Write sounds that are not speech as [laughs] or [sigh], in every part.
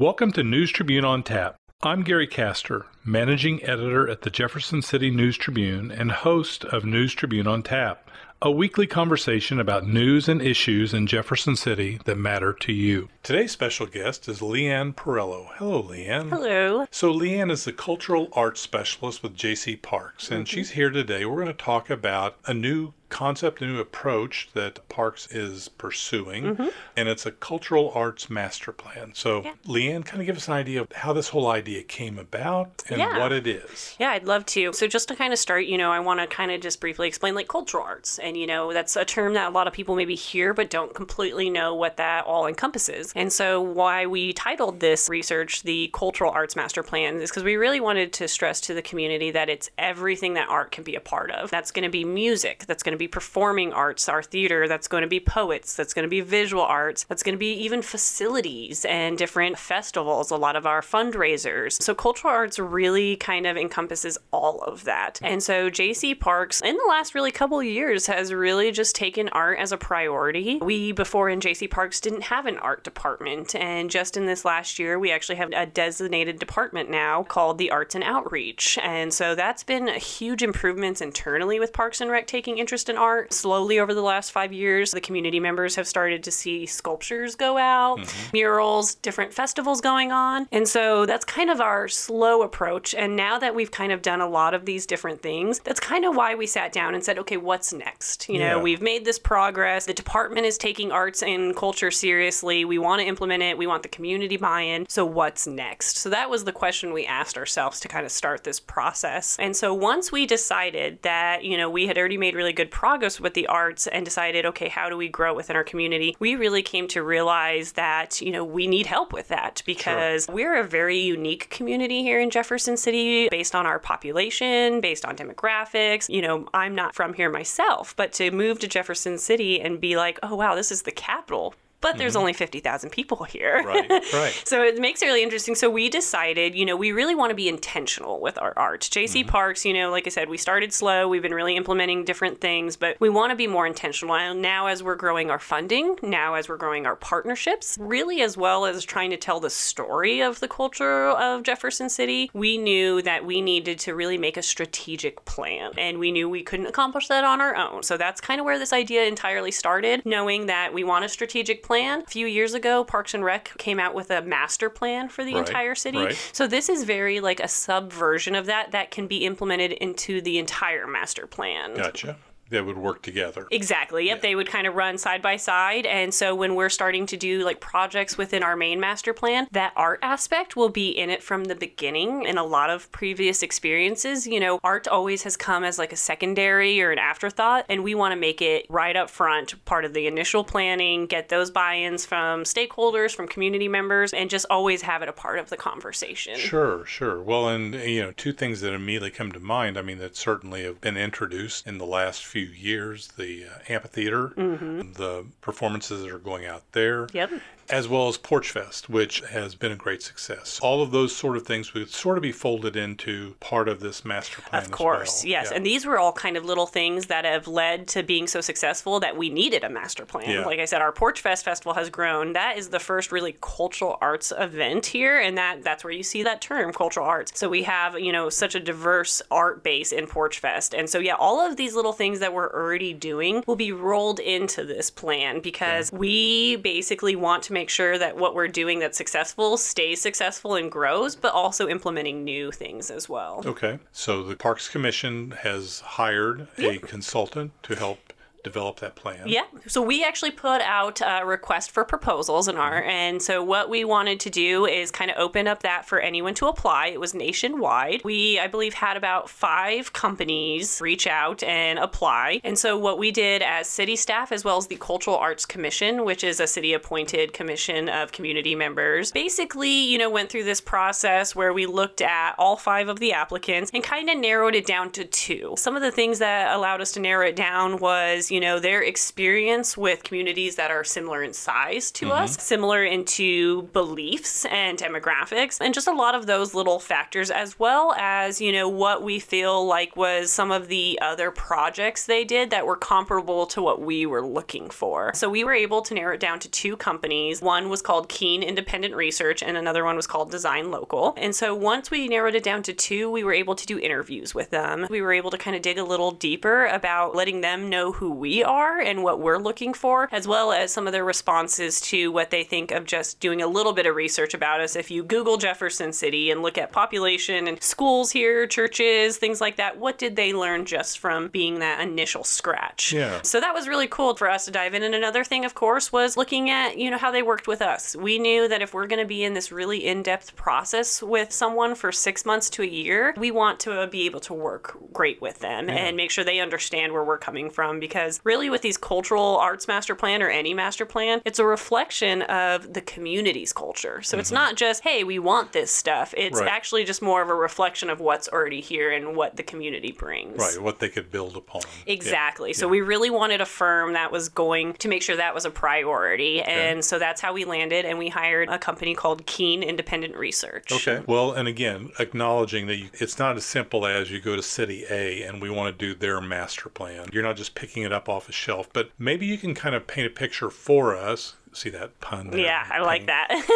Welcome to News Tribune on Tap. I'm Gary Castor, managing editor at the Jefferson City News Tribune and host of News Tribune on Tap, a weekly conversation about news and issues in Jefferson City that matter to you. Today's special guest is Leanne Perello. Hello, Leanne. Hello. So, Leanne is the cultural arts specialist with JC Parks, and mm-hmm. she's here today. We're going to talk about a new concept, a new approach that Parks is pursuing, mm-hmm. and it's a cultural arts master plan. So, yeah. Leanne, kind of give us an idea of how this whole idea came about and yeah. what it is. Yeah, I'd love to. So, just to kind of start, you know, I want to kind of just briefly explain like cultural arts. And, you know, that's a term that a lot of people maybe hear but don't completely know what that all encompasses. And so, why we titled this research the Cultural Arts Master Plan is because we really wanted to stress to the community that it's everything that art can be a part of. That's going to be music, that's going to be performing arts, our theater, that's going to be poets, that's going to be visual arts, that's going to be even facilities and different festivals, a lot of our fundraisers. So cultural arts really kind of encompasses all of that. And so JC Parks in the last really couple years has really just taken art as a priority. We before in JC Parks didn't have an art department and just in this last year we actually have a designated department now called the Arts and Outreach. And so that's been huge improvements internally with Parks and Rec taking interest in art. Slowly over the last five years, the community members have started to see sculptures go out, mm-hmm. murals, different festivals going on. And so that's kind of our slow approach. And now that we've kind of done a lot of these different things, that's kind of why we sat down and said, okay, what's next? You know, we've made this progress. The department is taking arts and culture seriously. We want to implement it. We want the community buy in. So what's next? So that was the question we asked ourselves to kind of start this process. And so once we decided that, you know, we had already made really good progress with the arts and decided, okay, how do we grow within our community? We really came to realize that, you know, we need help with that because sure. we're a very unique community here in Jefferson City based on our population, based on demographics. You know, I'm not from here myself, but to move to Jefferson City and be like, oh, wow, this is the capital but there's mm-hmm. only 50,000 people here. Right, right. [laughs] so it makes it really interesting. So we decided, you know, we really want to be intentional with our art. JC mm-hmm. Parks, you know, like I said, we started slow. We've been really implementing different things, but we want to be more intentional. Now, as we're growing our funding, now as we're growing our partnerships, really as well as trying to tell the story of the culture of Jefferson City, we knew that we needed to really make a strategic plan. And we knew we couldn't accomplish that on our own. So that's kind of where this idea entirely started, knowing that we want a strategic plan. A few years ago, Parks and Rec came out with a master plan for the right, entire city. Right. So this is very like a subversion of that that can be implemented into the entire master plan. Gotcha that would work together. Exactly. Yep. Yeah. They would kind of run side by side. And so when we're starting to do like projects within our main master plan, that art aspect will be in it from the beginning. In a lot of previous experiences, you know, art always has come as like a secondary or an afterthought. And we want to make it right up front, part of the initial planning, get those buy ins from stakeholders, from community members, and just always have it a part of the conversation. Sure, sure. Well, and, you know, two things that immediately come to mind, I mean, that certainly have been introduced in the last few few years the uh, amphitheater, mm-hmm. the performances that are going out there. Yep as well as Porch Fest, which has been a great success. All of those sort of things would sort of be folded into part of this master plan. Of course, well. yes. Yeah. And these were all kind of little things that have led to being so successful that we needed a master plan. Yeah. Like I said, our Porch Fest festival has grown. That is the first really cultural arts event here, and that that's where you see that term, cultural arts. So we have, you know, such a diverse art base in Porch Fest. And so yeah, all of these little things that we're already doing will be rolled into this plan because yeah. we basically want to make make sure that what we're doing that's successful stays successful and grows, but also implementing new things as well. Okay. So the Parks Commission has hired a consultant to help develop that plan. Yeah. So we actually put out a request for proposals in our, mm-hmm. and so what we wanted to do is kind of open up that for anyone to apply. It was nationwide. We, I believe, had about five companies reach out and apply. And so what we did as city staff, as well as the Cultural Arts Commission, which is a city appointed commission of community members, basically, you know, went through this process where we looked at all five of the applicants and kind of narrowed it down to two. Some of the things that allowed us to narrow it down was is, you know, their experience with communities that are similar in size to mm-hmm. us, similar into beliefs and demographics, and just a lot of those little factors, as well as, you know, what we feel like was some of the other projects they did that were comparable to what we were looking for. So we were able to narrow it down to two companies. One was called Keen Independent Research, and another one was called Design Local. And so once we narrowed it down to two, we were able to do interviews with them. We were able to kind of dig a little deeper about letting them know who we are and what we're looking for, as well as some of their responses to what they think of just doing a little bit of research about us. If you Google Jefferson City and look at population and schools here, churches, things like that, what did they learn just from being that initial scratch? Yeah. So that was really cool for us to dive in. And another thing, of course, was looking at, you know, how they worked with us. We knew that if we're going to be in this really in depth process with someone for six months to a year, we want to be able to work great with them and make sure they understand where we're coming from. Because really, with these cultural arts master plan or any master plan, it's a reflection of the community's culture. So it's mm-hmm. not just, hey, we want this stuff. It's Right. actually just more of a reflection of what's already here and what the community brings. Right, what they could build upon. Yeah. Exactly. So we really wanted a firm that was going to make sure that was a priority. And so that's how we landed. And we hired a company called Keen Independent Research. Okay. Well, and again, acknowledging that you, it's not as simple as you go to City A and we want to do their master plan. You're not just picking it up off a shelf, but maybe you can kind of paint a picture for us. See that pun there? Yeah, I like Paint-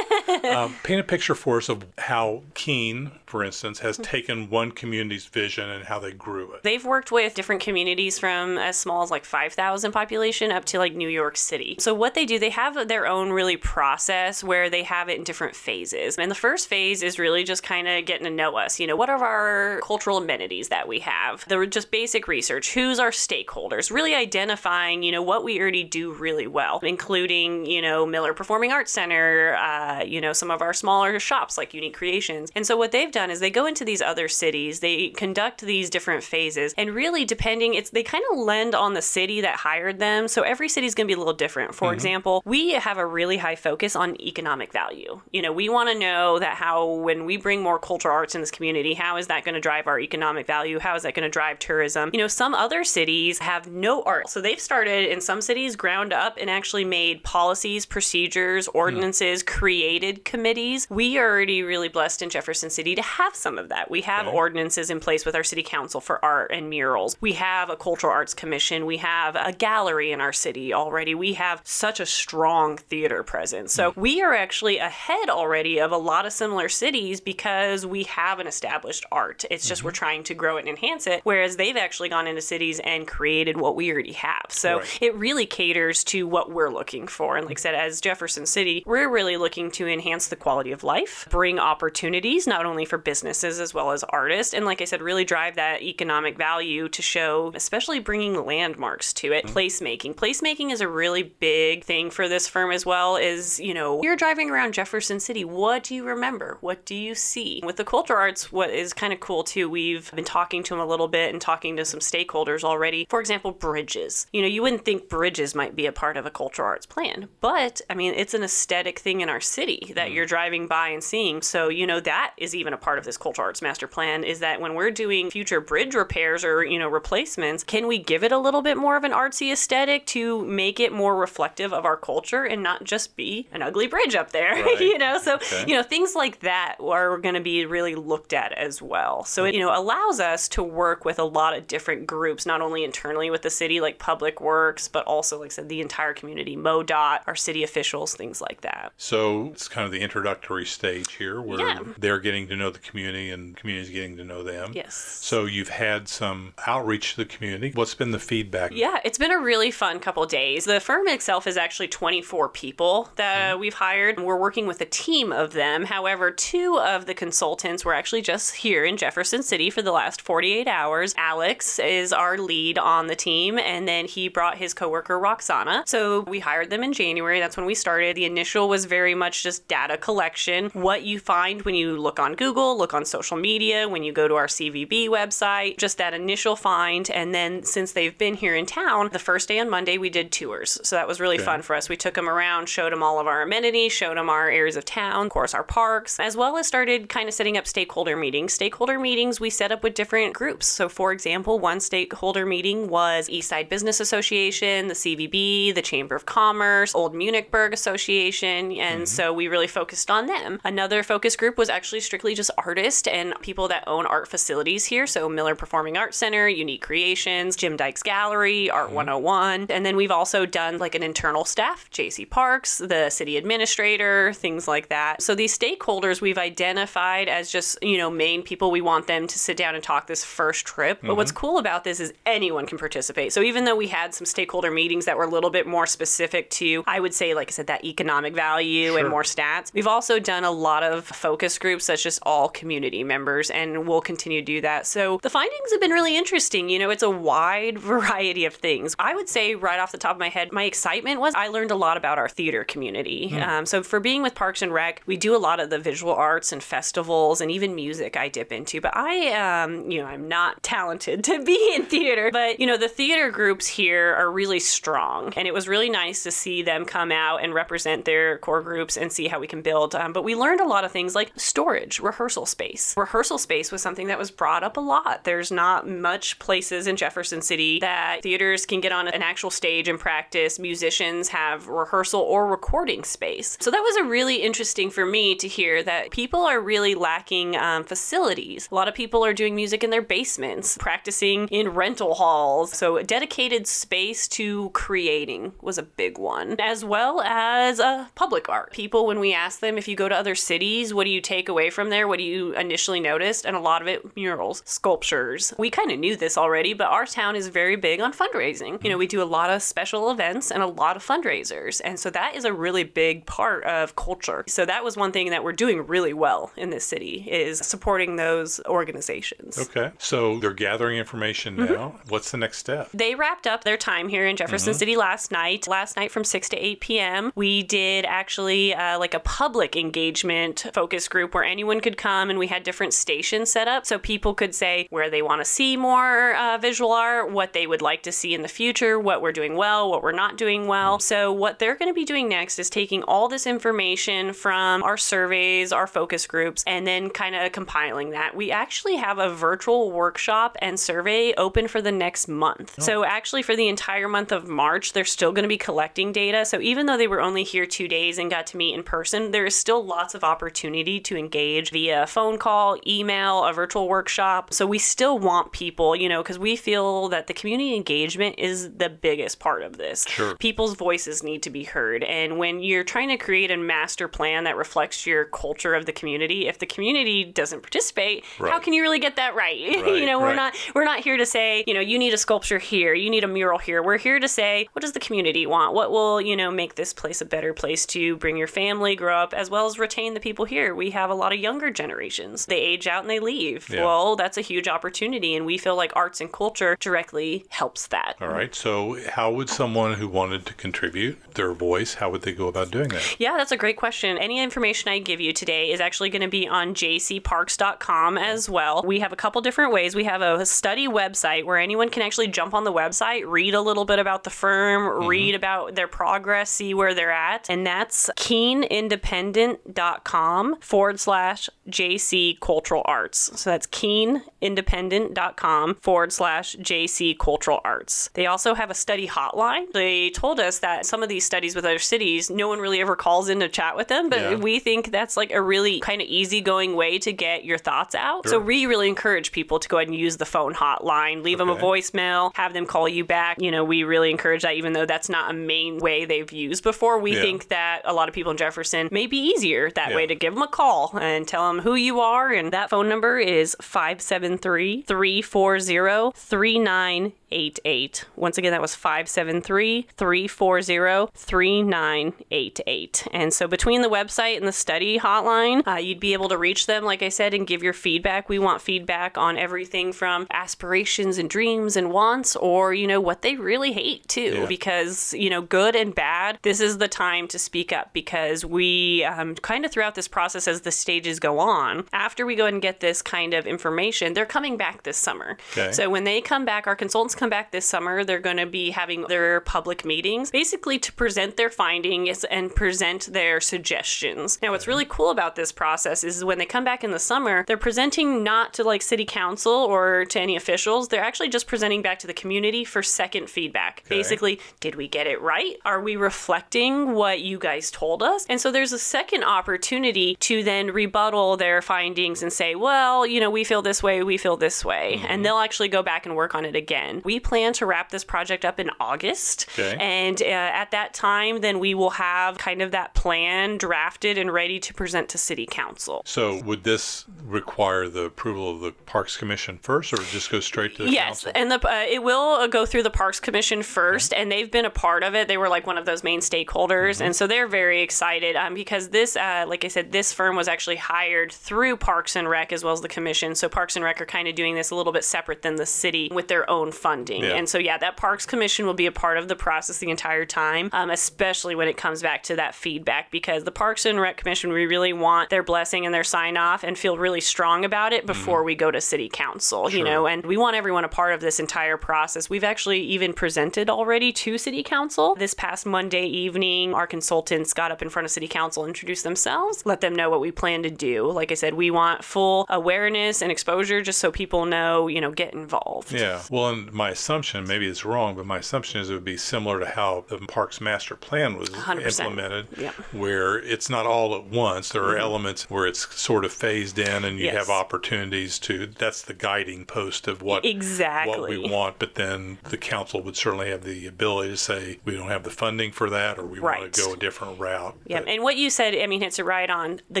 that. Um, [laughs] paint a picture for us of how Keen, for instance, has taken one community's vision and how they grew it. They've worked with different communities from as small as like 5,000 population up to like New York City. So, what they do, they have their own really process where they have it in different phases. And the first phase is really just kind of getting to know us. You know, what are our cultural amenities that we have? They're just basic research. Who's our stakeholders? Really identifying, you know, what we already do really well, including, you know, Miller Performing Arts Center, uh, you know, some of our smaller shops like Unique Creations. And so, what they've done is they go into these other cities, they conduct these different phases, and really, depending, it's they kind of lend on the city that hired them. So, every city is going to be a little different. For example, we have a really high focus on economic value. You know, we want to know that how, when we bring more cultural arts in this community, how is that going to drive our economic value? How is that going to drive tourism? You know, some other cities have no art. So, they've started in some cities ground up and actually made policies, procedures, ordinances, created committees. We are already really blessed in Jefferson City to have some of that. We have Okay. ordinances in place with our city council for art and murals. We have a cultural arts commission. We have a gallery in our city already. We have such a strong theater presence. So hmm. we are actually ahead already of a lot of similar cities because we have an established art. It's just mm-hmm. we're trying to grow it and enhance it. Whereas they've actually gone into cities and created what we already have. So Right. it really caters to what we're looking for. Like I said, as Jefferson City, we're really looking to enhance the quality of life, bring opportunities not only for businesses as well as artists, and like I said, really drive that economic value to show, especially bringing landmarks to it. Mm-hmm. Placemaking. Placemaking is a really big thing for this firm as well. Is you know you're driving around Jefferson City, what do you remember? What do you see? With the cultural arts, what is kind of cool too, we've been talking to them a little bit and talking to some stakeholders already. For example, bridges. You know, you wouldn't think bridges might be a part of a cultural arts plan, but I mean, it's an aesthetic thing in our city that mm. you're driving by and seeing. So, you know, that is even a part of this cultural arts master plan is that when we're doing future bridge repairs or, you know, replacements, can we give it a little bit more of an artsy aesthetic to make it more reflective of our culture and not just be an ugly bridge up there, [laughs] Right. you know? So, Okay. you know, things like that are going to be really looked at as well. So it, you know, allows us to work with a lot of different groups, not only internally with the city, like Public Works, but also, like I said, the entire community, MoDOT, our city officials, things like that. So it's kind of the introductory stage here where Yeah. they're getting to know the community and the community's getting to know them. Yes. So you've had some outreach to the community. What's been the feedback? Yeah, it's been a really fun couple days. The firm itself is actually 24 people that uh, we've hired. We're working with a team of them. However, two of the consultants were actually just here in Jefferson City for the last 48 hours. Alex is our lead on the team, and then he brought his coworker Roxana. So we hired them in January. That's when we started. The initial was very much just data collection. What you find when you look on Google, look on social media, when you go to our CVB website, just that initial find. And then since they've been here in town, the first day on Monday, we did tours. So that was really Okay. fun for us. We took them around, showed them all of our amenities, showed them our areas of town, of course, our parks, as well as started kind of setting up stakeholder meetings. Stakeholder meetings we set up with different groups. So, for example, one stakeholder meeting was Eastside Business Association, the CVB, the Chamber of Commerce, Old Munichburg Association, and mm-hmm. so we really focused on them. Another focus group was actually strictly just artists and people that own art facilities here. So, Miller Performing Arts Center, Unique Creations, Jim Dykes Gallery, Art mm-hmm. 101. And then we've also done like an internal staff, JC Parks, the city administrator, things like that. So these stakeholders we've identified as just, you know, main people we want them to sit down and talk this first trip. But what's mm-hmm. cool about this is anyone can participate. So even though we had some stakeholder meetings that were a little bit more specific to, I would say, like I said, that economic value Sure. and more stats, we've also done a lot of focus groups that's just all community members, and we'll continue to do that. So the findings have been really interesting. You know, it's a wide [laughs] variety of things. I would say, right off the top of my head, my excitement was I learned a lot about our theater community. Um, so for being with Parks and Rec, we do a lot of the visual arts and festivals and even music I dip into. But I, um, you know, I'm not [laughs] talented to be in theater. But, you know, the theater groups here are really strong. And it was really nice to see them come out and represent their core groups and see how we can build. Um, but we learned a lot of things like storage, rehearsal space. Rehearsal space was something that was brought up a lot. There's not much places in Jefferson City that theaters can get on an actual stage and practice. Musicians have rehearsal or recording space. So that was a really interesting for me to hear that people are really lacking um, facilities. A lot of people are doing music in their basements, practicing in rental halls. So dedicated space to creating was a big one, as well as uh, public art. People, when we ask them if you go to other cities, what do you take away from there? What do you initially notice? And a lot of it murals, sculptures. We kind of knew this already, but our town is very big on fundraising. You know, we do a lot of special events and a lot of fundraisers. And so that is a really big part of culture. So that was one thing that we're doing really well in this city is supporting those organizations. Okay. So they're gathering information Mm-hmm. now. What's the next step? They wrapped up their time here in Jefferson City last night. Last night from 6 to 8 p.m., we did actually uh, like a public engagement focus group where anyone could come and we had different stations set up so people could say where they want to see more uh, visual art, what they would like to see in the future, what we're doing well, what we're not doing well. So, what they're going to be doing next is taking all this information from our surveys, our focus groups, and then kind of compiling that. We actually have a virtual workshop and survey open for the next month. So, actually, for the entire month of March, they're still going to be collecting data. So, even though they were only here two days and got to meet in person, there is still lots of opportunity to engage via phone call, email, a virtual workshop. So, we still want people, you know, because we feel that the community engagement is the biggest part of this. Sure. People's voices need to be heard. And when you're trying to create a master plan that reflects your culture of the community, if the community doesn't participate, how can you really get that right? [laughs] you Right, know, we're right. not we're not here to say, you know, you need a sculpture here, you need a mural here. We're here to say, what does the community want? What will, you know, make this place a better place to bring your family, grow up, as well as retain the people here. We have a lot of younger generations. They age out and they leave. Yeah. Well, that's a huge opportunity and we feel like arts and culture directly helps that. All right. So, how would someone who wanted to contribute their voice, how would they go about doing that? Yeah, that's a great question. Any information I give you today is actually going to be on jcparks.com as well. We have a couple different ways. We have a study website where anyone can actually jump on the website, read a little bit about the firm, mm-hmm. read about their progress, see where they're at. And that's keenindependent.com forward slash JC Cultural Arts. So that's keenindependent.com forward slash JC Cultural Arts. They also have a study hotline. They told us that some of these studies with other cities, no one really ever calls in to chat with them, but Yeah. we think that's like a really kind of easygoing way to get your thoughts out. So we really encourage people to go ahead and use the phone hotline, leave them a voicemail, have them call you back. You know, we really encourage that even though that's not a main way they've used before. We Yeah. think that a lot of people in Jefferson may be easier that Yeah. way to give them a call and tell them who you are. And that phone number is 573 340 3980. 3988. Once again, that was 573 340 3988. And so between the website and the study hotline, uh, you'd be able to reach them, like I said, and give your feedback. We want feedback on everything from aspirations and dreams and wants, or, you know, what they really hate too. Yeah. Because, you know, good and bad, this is the time to speak up because we um, kind of throughout this process as the stages go on, after we go and get this kind of information, they're coming back this summer. Okay. So when they come back, our consultants come back this summer, they're going to be having their public meetings basically to present their findings and present their suggestions. Now, what's really cool about this process is when they come back in the summer, they're presenting not to like city council or to any officials. They're actually just presenting back to the community for second feedback. Okay. Basically, did we get it right? Are we reflecting what you guys told us? And so there's a second opportunity to then rebuttal their findings and say, well, you know, we feel this way, we feel this way. And mm-hmm. they'll actually go back and work on it again. We plan to wrap this project up in August. Okay. And uh, at that time, then we will have kind of that plan drafted and ready to present to city council. So would this require the approval of the Parks Commission first, or just go straight to the Yes, council? and the uh, it will uh, go through the Parks Commission first, and they've been a part of it. They were like one of those main stakeholders, and so they're very excited um, because this, uh, like I said, this firm was actually hired through Parks and Rec as well as the commission. So Parks and Rec are kind of doing this a little bit separate than the city with their own funding, Yeah. and so yeah, that Parks Commission will be a part of the process the entire time, um, especially when it comes back to that feedback because the Parks and Rec Commission we really want their blessing and their sign off and feel really strong about it before we go to city council. You know, and we want everyone a part of this entire process. We've actually even presented already to City Council. This past Monday evening, our consultants got up in front of City Council, introduced themselves, let them know what we plan to do. Like I said, we want full awareness and exposure just so people know, you know, get involved. Yeah. Well, and my assumption, maybe it's wrong, but my assumption is it would be similar to how the Parks Master Plan was 100%. implemented, Yeah. Mm-hmm. where it's not all at once. There are elements where it's sort of phased in and you Yes. have opportunities to, that's the guiding post of what, Exactly. what we want. But then the council would certainly have the ability to say, we don't have the funding for that or we Right. want to go a different route. Yeah, But- and what you said, I mean, hits it right on the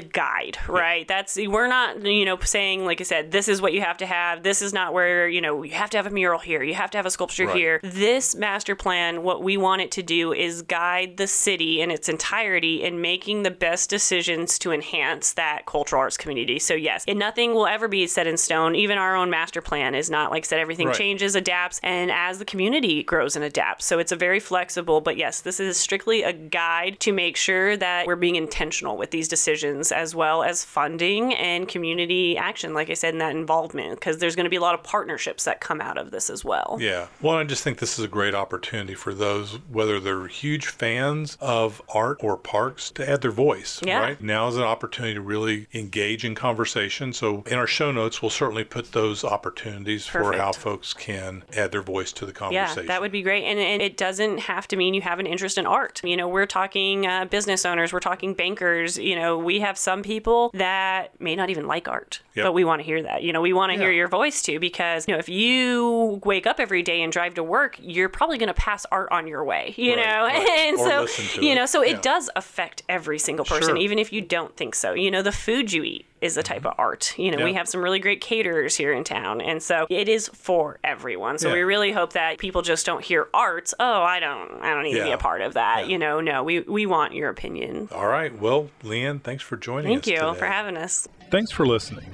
guide, right? That's we're not, you know, saying like I said, this is what you have to have. This is not where you know you have to have a mural here. You have to have a sculpture Right. here. This master plan, what we want it to do is guide the city in its entirety in making the best decisions to enhance that cultural arts community. So yes, and nothing will ever be set in stone. Even our own master plan is not like said. Everything Right. changes, adapts, and as the community grows and adapts. So it's a very flexible. But yes, this is strictly a guide to make sure that we're being intentional with these decisions, as well as funding and community action. Like I said, in that involvement, because there's going to be a lot of partnerships that come out of this as well. Yeah. Well, I just think this is a great opportunity for those, whether they're huge fans of art or parks, to add their voice. Yeah. Right. Now is an opportunity to really engage in conversation. So in our show notes, we'll certainly put those opportunities for how folks can add their voice to the conversation. Yeah, that would be great. And, and it doesn't have to mean you have an interest in art. You know, we're talking uh, business owners, we're talking bankers. You know, we have some people that may not even like art, Yep. but we want to hear that. You know, we want to hear your voice too, because, you know, if you wake up every day and drive to work, you're probably going to pass art on your way, you Right, know? right. [laughs] And Or so, to you it. know, so Yeah. it does affect every single person, Sure. even if you don't think so. You know, the food you eat is a type of art. You know, we Mm-hmm. Have some really great caterers here in town. And so it is for everyone. So Yeah. we really hope that people just don't hear art. Oh, I don't I don't need to be a part of that. Yeah. You know, no, we we want your opinion. All right. Well, Leanne, thanks for joining Thank us you today. for having us. Thanks for listening.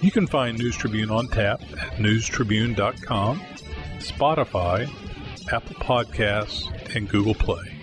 You can find News Tribune on tap at newstribune.com, Spotify, Apple Podcasts, and Google Play.